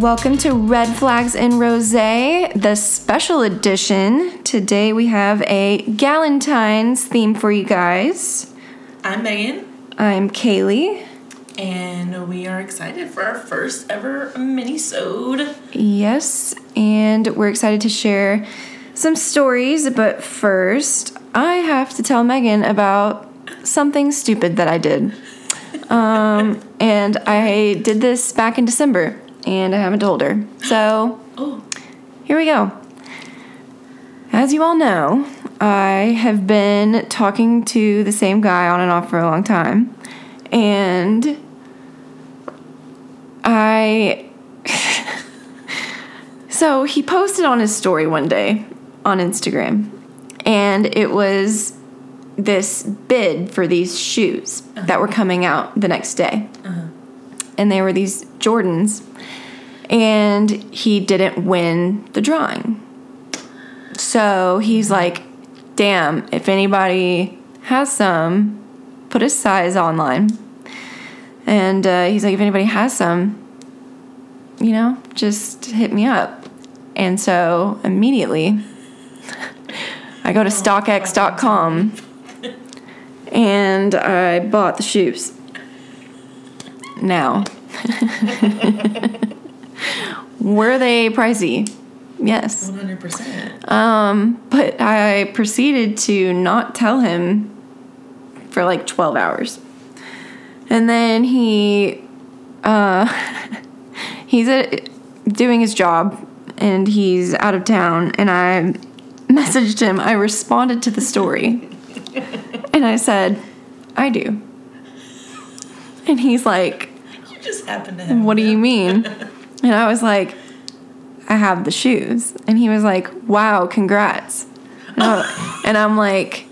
Welcome to Red Flags and Rose, the special edition. Today we have a Galentine's theme for you guys. I'm Megan, I'm Kaylee. and we are excited for our first ever mini-sode. Yes, and we're excited to share some stories, but first, I have to tell Megan about something stupid that I did. Um, and I did this back in December, and I haven't told her. So, Oh, Here we go. As you all know, I have been talking to the same guy on and off for a long time. And I. so he posted on his story one day on Instagram. And it was this bid for these shoes that uh-huh. were coming out the next day. Uh-huh. And they were these Jordans and he didn't win the drawing. So he's like, damn, if anybody has some, put a size online. And uh, he's like, if anybody has some, you know, just hit me up. And so immediately, I go to StockX.com and I bought the shoes. Now, were they pricey? Yes. 100%. Um, but I proceeded to not tell him for like 12 hours. And then he uh he's at, doing his job and he's out of town and I messaged him. I responded to the story. and I said, "I do." And he's like, You just happen to have what do you mean? And I was like, I have the shoes. And he was like, wow, congrats. And, I, and I'm like,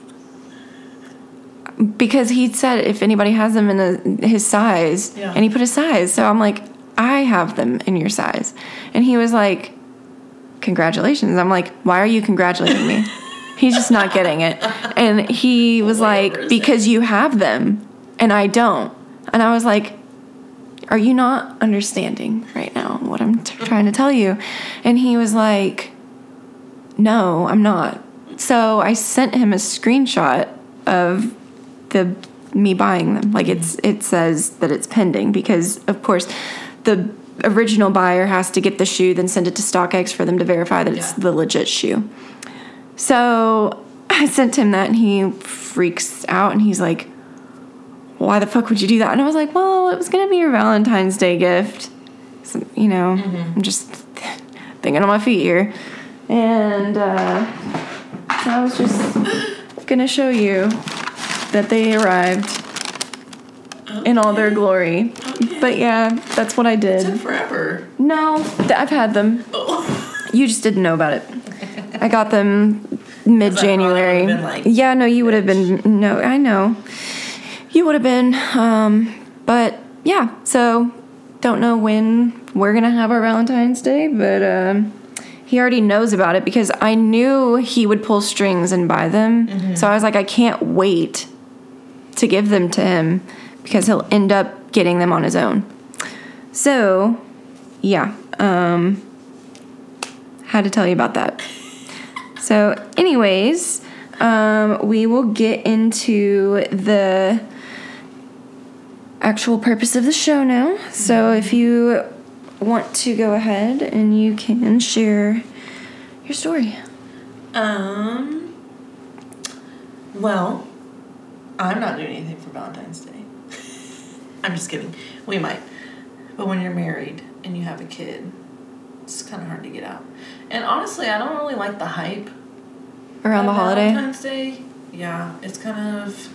because he said if anybody has them in a, his size, Yeah. and he put a size. So I'm like, I have them in your size. And he was like, congratulations. I'm like, why are you congratulating me? He's just not getting it. And he was Whatever like, because you have them and I don't. And I was like, are you not understanding right what I'm t- trying to tell you? And he was like, no, I'm not. So I sent him a screenshot of the me buying them. Like it's it says that it's pending because of course the original buyer has to get the shoe then send it to StockX for them to verify that it's Yeah. the legit shoe. So I sent him that and he freaks out and he's like, why the fuck would you do that? And I was like, well, it was gonna be your Valentine's Day gift. So, you know, I'm just thinking on my feet here. And uh, so I was just gonna show you that they arrived in all their glory. But yeah, that's what I It did. forever. No, th- I've had them. Oh. You just didn't know about it. I got them mid January. like, yeah, no, you would have been. No, I know. You would have been. Um, but yeah, so don't know when we're gonna have our Valentine's Day, but um, he already knows about it because I knew he would pull strings and buy them. So I was like, I can't wait to give them to him because he'll end up getting them on his own. So, yeah, um, had to tell you about that. So, anyways, um, we will get into the actual purpose of the show now. So, if you want to go ahead and you can share your story. Um. Well, I'm not doing anything for Valentine's Day. I'm just kidding. We might. But when you're married and you have a kid, it's kind of hard to get out. And honestly, I don't really like the hype Around the holiday? Valentine's Day. Yeah, it's kind of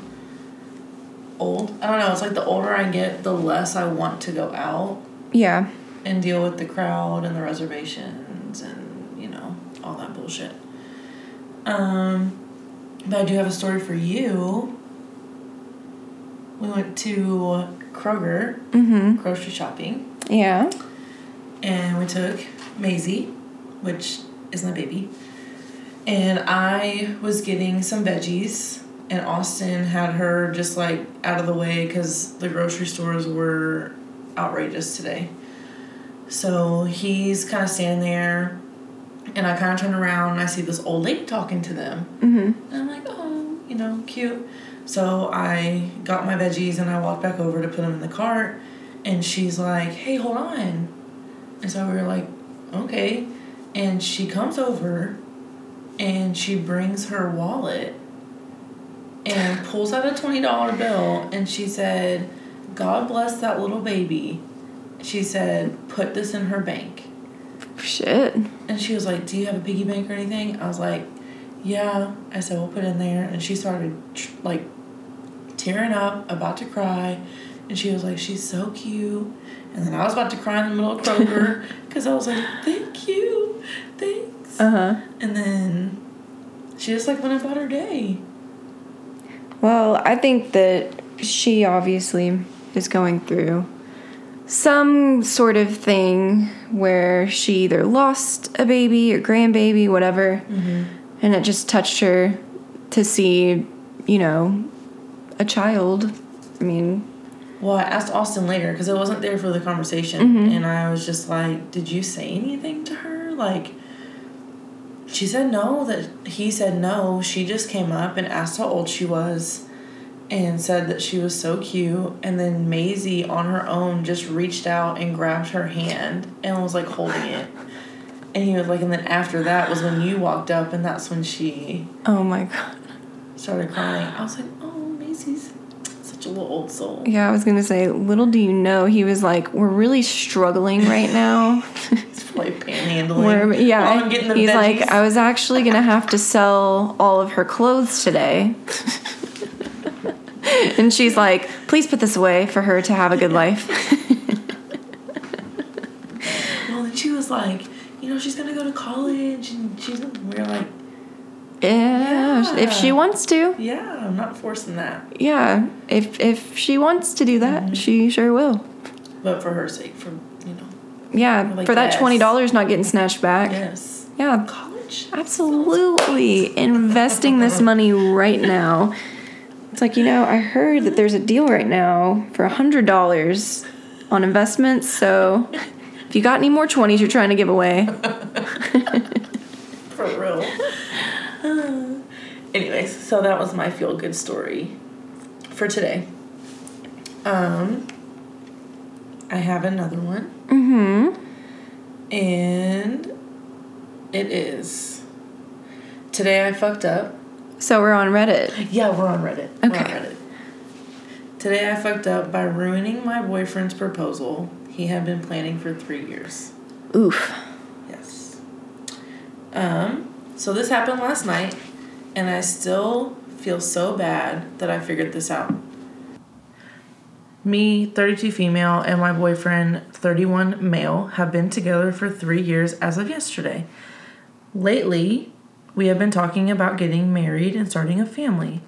old. I don't know. It's like the older I get, the less I want to go out Yeah. and deal with the crowd and the reservations and you know all that bullshit. Um, but I do have a story for you. We went to Kroger Mm grocery shopping. Yeah. and we took Maisie, which is my baby, and I was getting some veggies. And Austin had her just like out of the way because the grocery stores were outrageous today. So he's kind of standing there, and I kind of turn around and I see this old lady talking to them. Mm-hmm. And I'm like, oh, you know, cute. So I got my veggies and I walked back over to put them in the cart, and she's like, hey, hold on. And so we were like, okay. And she comes over and she brings her wallet and pulls out a $20 bill and she said, God bless that little baby. She said, put this in her bank. Shit. And she was like, Do you have a piggy bank or anything? I was like, Yeah. I said, We'll put it in there. And she started tr- like tearing up, about to cry. And she was like, She's so cute. And then I was about to cry in the middle of Kroger because I was like, Thank you. Thanks. Uh huh. And then she just like went about her day. Well, I think that she obviously is going through some sort of thing where she either lost a baby or grandbaby, whatever, mm-hmm. and it just touched her to see, you know, a child. I mean, Well, I asked Austin later because I wasn't there for the conversation, mm-hmm. and I was just like, "Did you say anything to her?" Like, she said no. That he said no. She just came up and asked how old she was, and said that she was so cute. And then Maisie, on her own, just reached out and grabbed her hand and was like holding it. And he was like, and then after that was when you walked up, and that's when she oh my god. started crying. I was like, "Oh, Maisie's such a little old soul." Yeah, I was gonna say, little do you know, he was like, we're really struggling right now. Like yeah, I'm getting the he's like. I was actually gonna have to sell all of her clothes today. and she's like, please put this away for her to have a good life. Well, and she was like, you know, she's gonna go to college, and she's. we're like, yeah, if she wants to. yeah, I'm not forcing that, Yeah, if if she wants to do that, Mm-hmm. she sure will. but for her sake, for Yeah, Like, for that yes. twenty dollars not getting snatched back. yes, Yeah, college. absolutely investing this money right now. It's like you know, I heard that there's a deal right now for a hundred dollars on investments. So if you got any more twenties you're trying to give away, For real. Uh, anyways, so that was my feel good story for today. Um, I have another one. mm-hmm. And it is. Today I fucked up. So we're on Reddit. Yeah, we're on Reddit. We're on Okay. Reddit. Today I fucked up by ruining my boyfriend's proposal he had been planning for three years. Oof. Yes. Um, so this happened last night, and I still feel so bad that I figured this out. Me, 32 female, and my boyfriend, 31 male, have been together for three years as of yesterday. Lately, we have been talking about getting married and starting a family.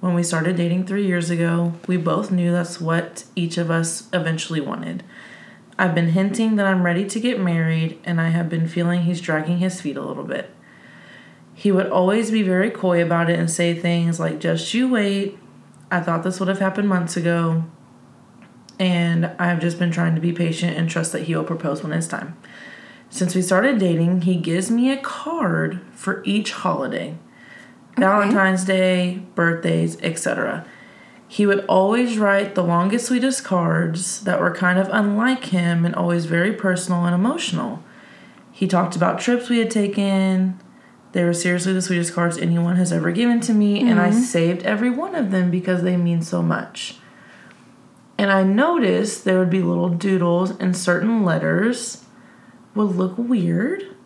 When we started dating three years ago, we both knew that's what each of us eventually wanted. I've been hinting that I'm ready to get married, and I have been feeling he's dragging his feet a little bit. He would always be very coy about it and say things like, just you wait. I thought this would have happened months ago. And I've just been trying to be patient and trust that he will propose when it's time. Since we started dating, he gives me a card for each holiday Valentine's Day, birthdays, etc. He would always write the longest, sweetest cards that were kind of unlike him and always very personal and emotional. He talked about trips we had taken. They were seriously the sweetest cards anyone has ever given to me, and I mm-hmm. saved every one of them because they mean so much. And I noticed there would be little doodles and certain letters would look weird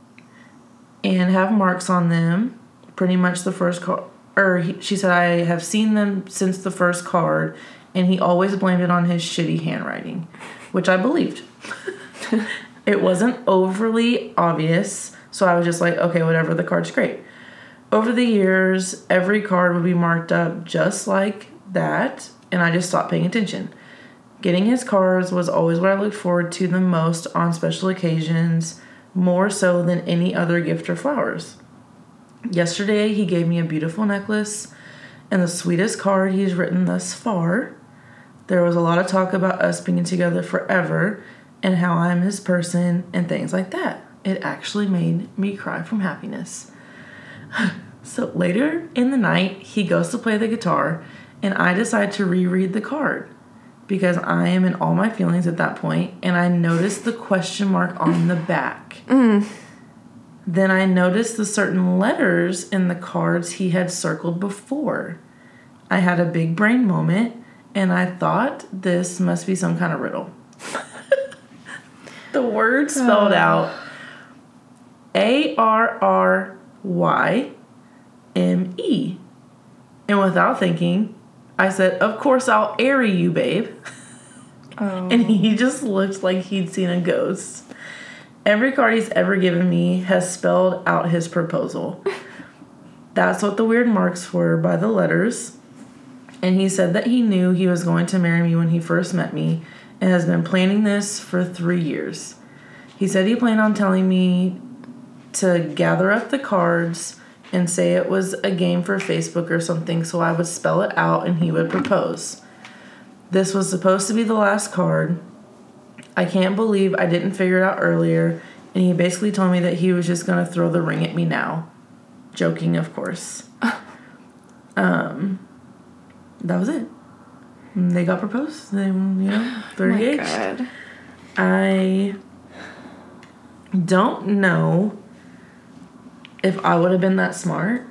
and have marks on them. Pretty much the first card, or he, she said, I have seen them since the first card, and he always blamed it on his shitty handwriting, which I believed. it wasn't overly obvious, so I was just like, okay, whatever, the card's great. Over the years, every card would be marked up just like that, and I just stopped paying attention. Getting his cards was always what I looked forward to the most on special occasions, more so than any other gift or flowers. Yesterday, he gave me a beautiful necklace and the sweetest card he's written thus far. There was a lot of talk about us being together forever, and how I'm his person and things like that. It actually made me cry from happiness. so later in the night, he goes to play the guitar, and I decide to reread the card because I am in all my feelings at that point, and I notice the question mark on the back. Mm. Then I noticed the certain letters in the cards he had circled before. I had a big brain moment, and I thought this must be some kind of riddle. the word spelled ah. out A R R Y M E. And without thinking, I said, Of course, I'll airy you, babe. Oh. And he just looked like he'd seen a ghost. Every card he's ever given me has spelled out his proposal. That's what the weird marks were by the letters. And he said that he knew he was going to marry me when he first met me and has been planning this for three years. He said he planned on telling me to gather up the cards and say it was a game for Facebook or something so I would spell it out and he would propose. This was supposed to be the last card. I can't believe I didn't figure it out earlier, and he basically told me that he was just gonna throw the ring at me now. Joking, of course. um, that was it. They got proposed. They, you know, Oh 38. God. I don't know if I would have been that smart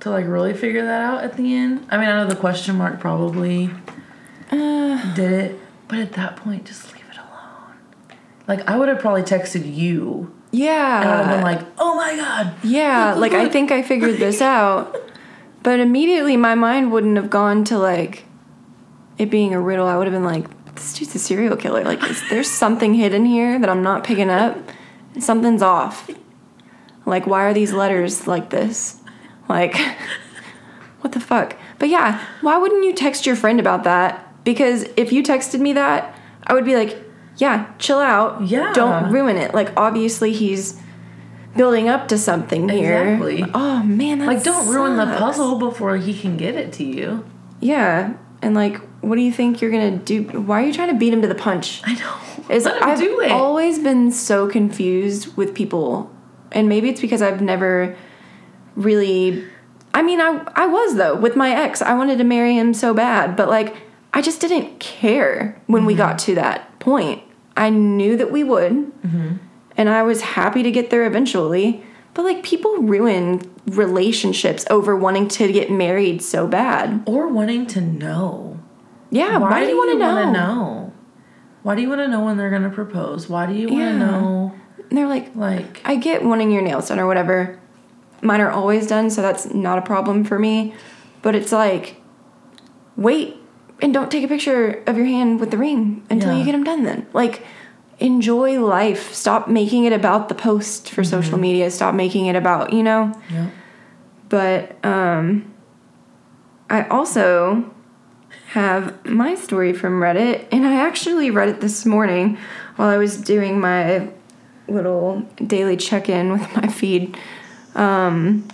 to like really figure that out at the end. I mean, I know the question mark probably Uh, did it, but at that point, just leave it alone. Like I would have probably texted you, Yeah. and I would have been like, "Oh my god, Yeah, Look, like look, I think I figured this out. But immediately my mind wouldn't have gone to like it being a riddle. I would have been like, this dude's a serial killer. Like, is there something hidden here that I'm not picking up? Something's off. Like, why are these letters like this? Like, what the fuck? But yeah, why wouldn't you text your friend about that? Because if you texted me that, I would be like, yeah, chill out. Yeah. Don't ruin it. Like, obviously, he's building up to something here. Exactly. Oh, man, like don't ruin the puzzle before he can get it to you." Yeah. And like, what do you think you're gonna do? Why are you trying to beat him to the punch? I know. Is I've always been so confused with people, and maybe it's because I've never really. I mean, I I was though with my ex. I wanted to marry him so bad, but like I just didn't care when we Mm-hmm. got to that point. I knew that we would, Mm-hmm. and I was happy to get there eventually. But like people ruin relationships over wanting to get married so bad. or wanting to know. Yeah, why, do you want to know? know? Why do you want to know when they're gonna propose? Why do you want to Yeah. know? And they're like, Like, I get wanting your nails done or whatever. Mine are always done, so that's not a problem for me. But it's like, wait and don't take a picture of your hand with the ring until Yeah. you get them done then. Like, enjoy life. Stop making it about the post for social media. Stop making it about, you know? yeah. But um, I also have my story from Reddit, and I actually read it this morning while I was doing my little daily check in with my feed. Um,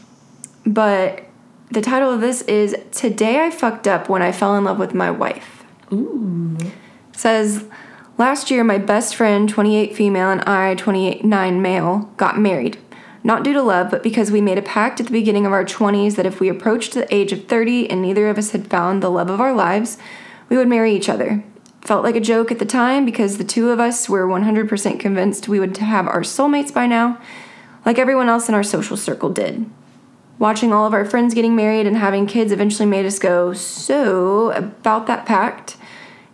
but the title of this is Today I Fucked Up When I Fell in Love with My Wife. Ooh. says last year my best friend 28 female and i 28 9 male got married not due to love but because we made a pact at the beginning of our 20s that if we approached the age of 30 and neither of us had found the love of our lives we would marry each other felt like a joke at the time because the two of us were 100% convinced we would have our soulmates by now like everyone else in our social circle did Watching all of our friends getting married and having kids eventually made us go, so about that pact.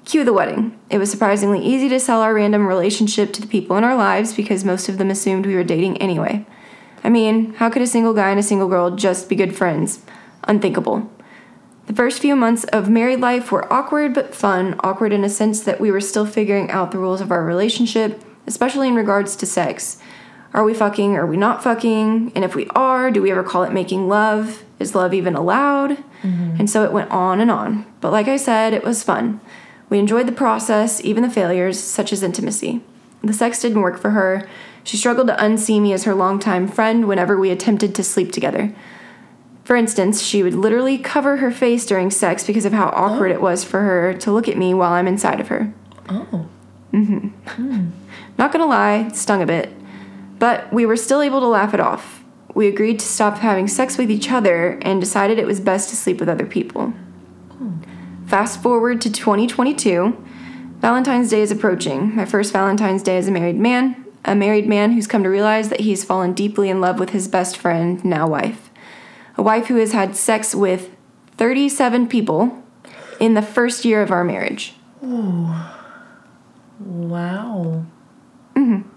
Cue the wedding. It was surprisingly easy to sell our random relationship to the people in our lives because most of them assumed we were dating anyway. I mean, how could a single guy and a single girl just be good friends? Unthinkable. The first few months of married life were awkward but fun, awkward in a sense that we were still figuring out the rules of our relationship, especially in regards to sex. Are we fucking? Are we not fucking? And if we are, do we ever call it making love? Is love even allowed? Mm-hmm. And so it went on and on. But like I said, it was fun. We enjoyed the process, even the failures, such as intimacy. The sex didn't work for her. She struggled to unsee me as her longtime friend whenever we attempted to sleep together. For instance, she would literally cover her face during sex because of how awkward it was for her to look at me while I'm inside of her. Oh. Mm-hmm. Hmm. Not gonna lie, stung a bit. But we were still able to laugh it off. We agreed to stop having sex with each other and decided it was best to sleep with other people. Hmm. Fast forward to 2022. Valentine's Day is approaching. My first Valentine's Day as a married man. A married man who's come to realize that he's fallen deeply in love with his best friend, now wife. A wife who has had sex with 37 people in the first year of our marriage. Ooh. Wow. Mm-hmm.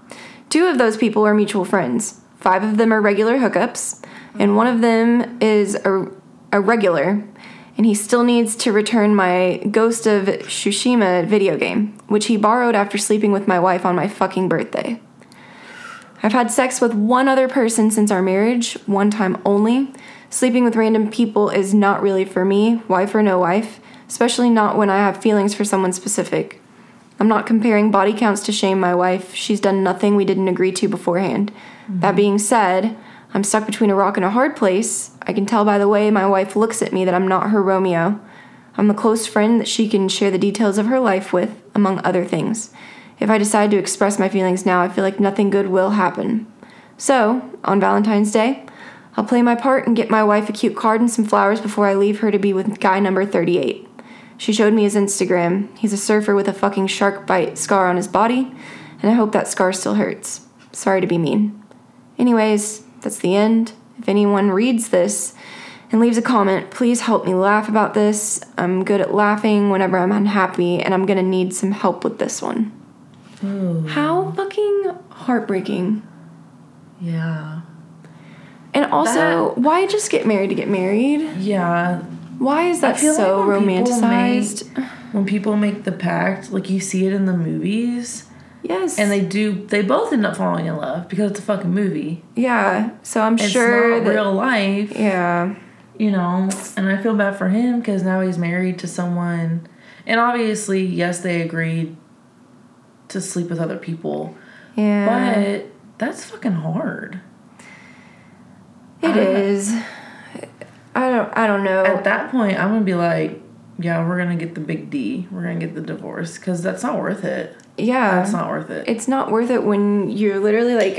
Two of those people are mutual friends. Five of them are regular hookups, and one of them is a, a regular, and he still needs to return my Ghost of Tsushima video game, which he borrowed after sleeping with my wife on my fucking birthday. I've had sex with one other person since our marriage, one time only. Sleeping with random people is not really for me, wife or no wife, especially not when I have feelings for someone specific. I'm not comparing body counts to shame my wife. She's done nothing we didn't agree to beforehand. That mm-hmm. being said, I'm stuck between a rock and a hard place. I can tell by the way my wife looks at me that I'm not her Romeo. I'm the close friend that she can share the details of her life with, among other things. If I decide to express my feelings now, I feel like nothing good will happen. So, on Valentine's Day, I'll play my part and get my wife a cute card and some flowers before I leave her to be with guy number 38. She showed me his Instagram. He's a surfer with a fucking shark bite scar on his body, and I hope that scar still hurts. Sorry to be mean. Anyways, that's the end. If anyone reads this and leaves a comment, please help me laugh about this. I'm good at laughing whenever I'm unhappy, and I'm gonna need some help with this one. How fucking heartbreaking. Yeah. And also, why just get married to get married? Yeah. Why is that like so people romanticized? When people make the pact, like you see it in the movies, yes. and they do, they both end up falling in love because it's a fucking movie. yeah. So I'm It's sure not that real life. yeah. you know and i feel bad for him because now he's married to someone and obviously yes they agreed to sleep with other people Yeah. but that's fucking hard It is. I don't. I don't know. at that point i'm gonna be like yeah we're gonna get the big d we're gonna get the divorce because that's not worth it yeah. that's not worth it it's not worth it when you're literally like.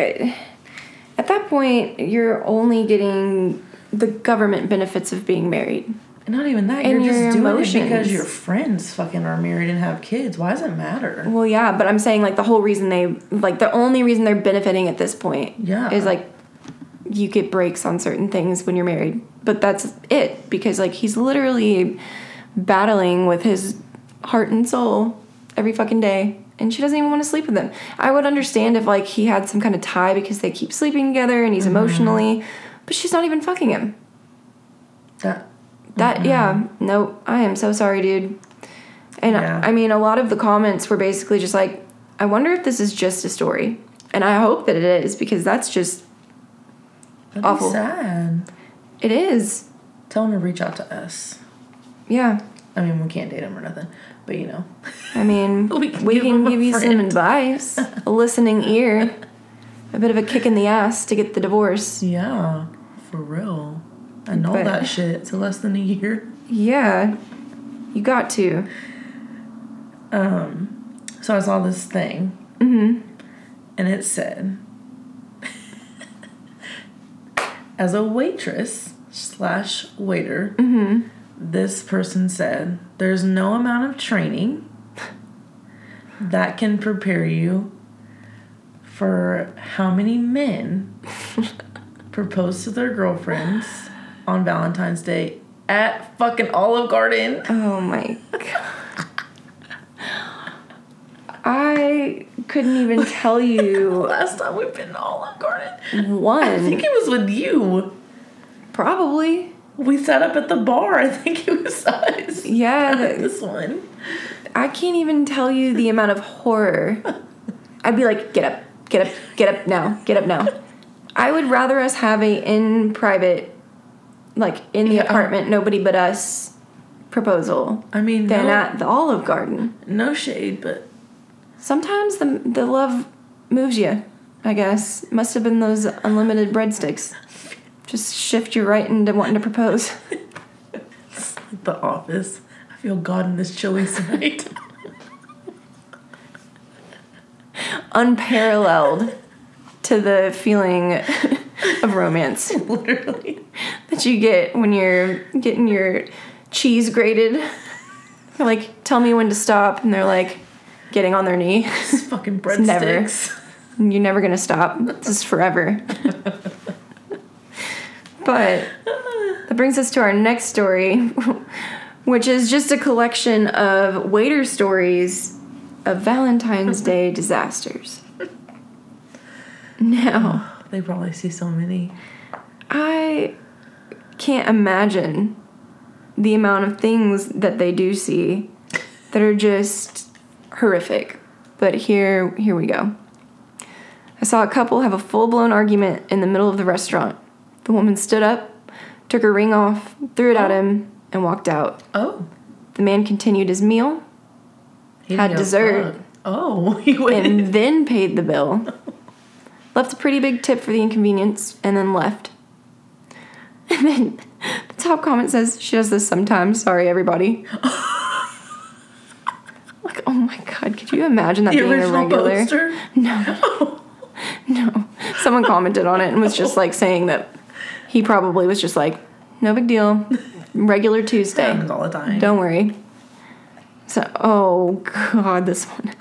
At that point, you're only getting the government benefits of being married. and not even that And you're your just doing it emotions. because your friends fucking are married and have kids why does it matter Well, yeah, but I'm saying like the whole reason they like the only reason they're benefiting at this point Yeah. is like you get breaks on certain things when you're married. But that's it because like he's literally battling with his heart and soul every fucking day and she doesn't even want to sleep with him. I would understand if like he had some kind of tie because they keep sleeping together and he's Mm-hmm. emotionally, but she's not even fucking him. that That yeah, nope. I am so sorry, dude. And Yeah. I mean, a lot of the comments were basically just like, I wonder if this is just a story, and I hope that it is because that's just that'd Awful. be sad it is. tell him to reach out to us Yeah, I mean, we can't date him or nothing, but you know. I mean, We we can can, give a give you some advice, a listening ear, a bit of a kick in the ass to get the divorce. Yeah, for real. I know But- that shit. To less than a year. Yeah, you got to. Um, so I saw this thing, Mm-hmm. and it said, as a waitress slash waiter, Mm-hmm. this person said, "There's no amount of training that can prepare you for how many men propose to their girlfriends on Valentine's Day at fucking Olive Garden." Oh my god. I couldn't even tell you Last time we've been to Olive Garden, One. I think it was with you. Probably. We sat up at the bar. I think it was us. Yeah, that- this one. I can't even tell you the amount of horror. I'd be like, get up, get up, get up now, get up now. I would rather us have a in private, like in the Yeah. apartment, nobody but us proposal I mean, than no, at the Olive Garden. no shade, but Sometimes the the love moves you. I guess must have been those unlimited breadsticks. Just shift you right into wanting to propose. it's like The Office. I feel God in this chilly tonight. unparalleled to the feeling of romance Literally. that you get when you're getting your cheese grated. They're like, tell me when to stop, and they're like, getting on their knee. It's fucking never. You're never gonna stop. This is forever. but that brings us to our next story, which is just a collection of waiter stories of Valentine's Day disasters. Now, They probably see so many. I can't imagine the amount of things that they do see that are just horrific. But here here we go. I saw a couple have a full-blown argument in the middle of the restaurant. The woman stood up, took her ring off, threw it at oh. him, and walked out. Oh. The man continued his meal He Had didn't give a dessert. Oh, he waited. and then paid the bill. Left a pretty big tip for the inconvenience and then left. And then the top comment says, She does this sometimes. Sorry, everybody. Like, oh my god, could you imagine that the being a regular? poster. No. No. Someone commented on it and was just like saying that he probably was just like, No big deal. Regular Tuesday. Happens all the time. Don't worry. So, oh god, this one.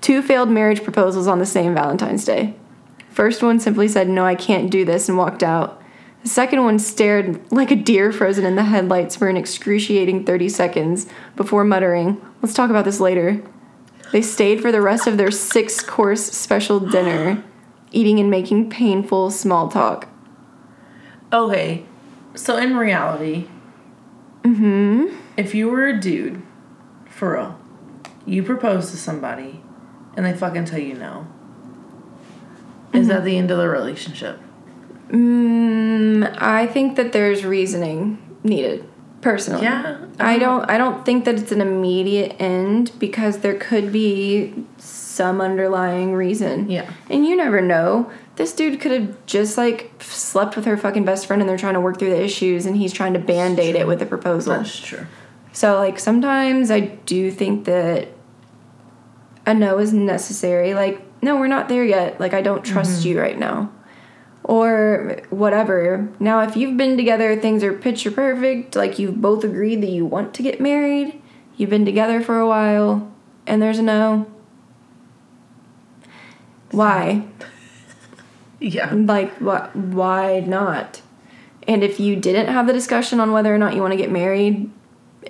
Two failed marriage proposals on the same Valentine's Day. First one simply said, No, I can't do this, and walked out. The second one stared like a deer frozen in the headlights for an excruciating 30 seconds before muttering, Let's talk about this later. They stayed for the rest of their six course special dinner, eating and making painful small talk. Okay, so in reality, mm-hmm. if you were a dude, for real, you propose to somebody, and they fucking tell you no, is that the end of the relationship? Mm, I think that there's reasoning needed personally. Yeah, I don't I don't think that it's an immediate end because there could be some underlying reason. Yeah. And you never know. This dude could have just like slept with her fucking best friend and they're trying to work through the issues and he's trying to band-aid it with a proposal. That's true. So like sometimes I do think that a no is necessary. Like, no, we're not there yet. Like I don't trust you right now. Or whatever. Now if you've been together, things are picture perfect, like you've both agreed that you want to get married, you've been together for a while, and there's a no. Why? Yeah. Like wh- why not? And if you didn't have the discussion on whether or not you want to get married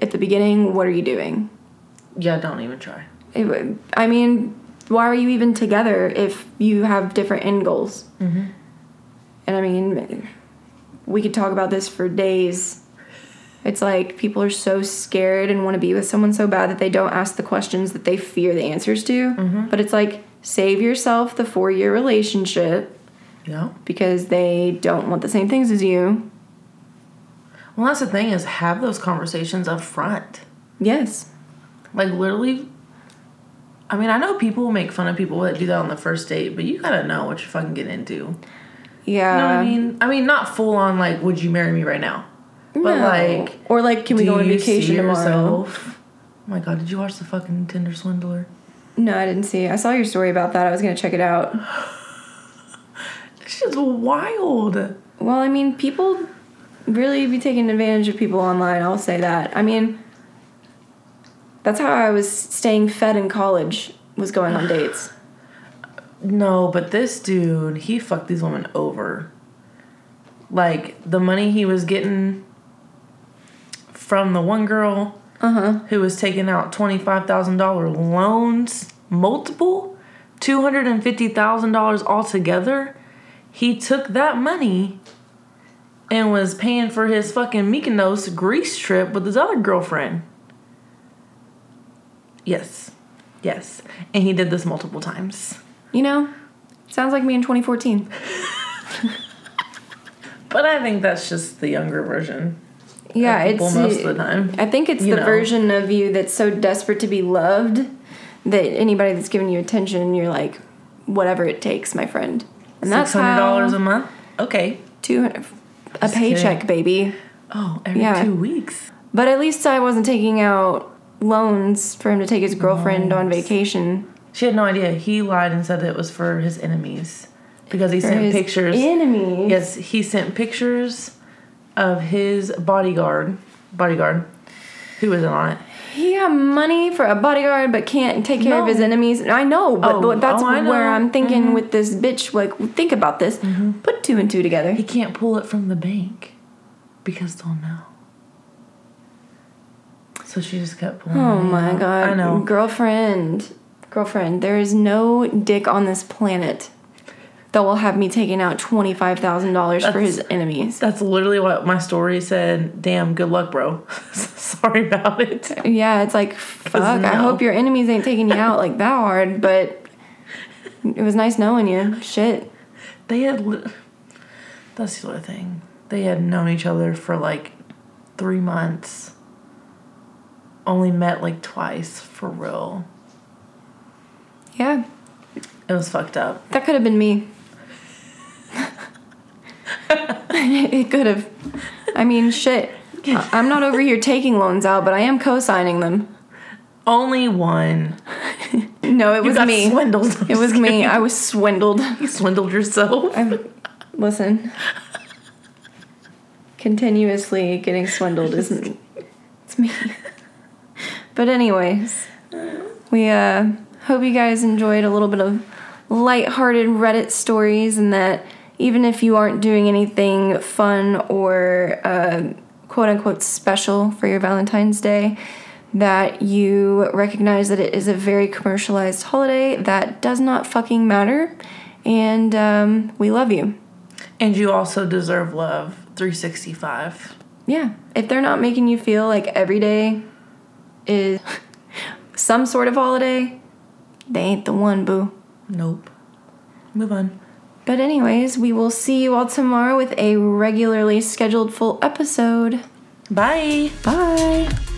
at the beginning, what are you doing? Yeah, don't even try. It I mean, why are you even together if you have different end goals? Mm-hmm. And I mean, we could talk about this for days. It's like people are so scared and want to be with someone so bad that they don't ask the questions that they fear the answers to. Mm-hmm. But it's like, save yourself the four year relationship Yeah. because they don't want the same things as you. Well, that's the thing is have those conversations up front. Yes. Like literally. I mean, I know people make fun of people that do that on the first date, but you gotta know what you're fucking getting into. Yeah. You know what I mean? I mean, not full on like, would you marry me right now? But No. like, or like, can we go on vacation see tomorrow? yourself- Oh my god, did you watch the fucking Tinder swindler? No, I didn't see. I saw your story about that. I was gonna check it out. It's just wild. Well, I mean, people really be taking advantage of people online. I'll say that. I mean, that's how I was staying fed in college. Was going on dates. No, but this dude, he fucked these women over. Like the money he was getting from the one girl Uh huh. who was taking out twenty five thousand dollar loans, multiple, two hundred and fifty thousand dollars altogether. He took that money and was paying for his fucking Mykonos Greece trip with his other girlfriend. Yes, yes, and he did this multiple times. You know, sounds like me in 2014. But I think that's just the younger version. Yeah, of it's most of the time. I think it's You the know. version of you that's so desperate to be loved that anybody that's giving you attention, you're like, whatever it takes, my friend. And that's Six hundred dollars a month. Okay. two hundred a paycheck, kidding. baby. Oh, every Yeah. two weeks. But at least I wasn't taking out loans for him to take his girlfriend on vacation. She had no idea. He lied and said that it was for his enemies because he For sent his pictures. Enemies. Yes, he sent pictures of his bodyguard, bodyguard, who was on it. He got money for a bodyguard, but can't take care of his enemies. I know, but Oh, that's oh, where. Mm-hmm. I'm thinking with this bitch. Like, think about this. Put two and two together. He can't pull it from the bank because they'll know. So she just kept pulling. Oh my god. I know. Girlfriend. Girlfriend, there is no dick on this planet that will have me taking out $25,000 for his enemies. That's literally what my story said. Damn, good luck, bro. Sorry about it. Yeah, it's like, fuck. I hope your enemies ain't taking you out like that hard, but it was nice knowing you. Shit. They had. Li- that's the other thing. They had known each other for like three months. Only met like twice for real. Yeah, It was fucked up. that could have been me. it could have. I mean, shit. I'm not over here taking loans out, but I am co signing them. Only one. No, it You was got me. swindled. It was me. I was swindled. You swindled yourself. I'm, listen. Continuously getting swindled isn't. It's me. But anyways, we uh hope you guys enjoyed a little bit of light-hearted Reddit stories, and that even if you aren't doing anything fun or uh, quote unquote special for your Valentine's Day, that you recognize that it is a very commercialized holiday that does not fucking matter, and um, we love you. And you also deserve love. 365. Yeah. If they're not making you feel like every day is some sort of holiday, they ain't the one, boo. Nope. Move on. But, anyways, we will see you all tomorrow with a regularly scheduled full episode. Bye. Bye.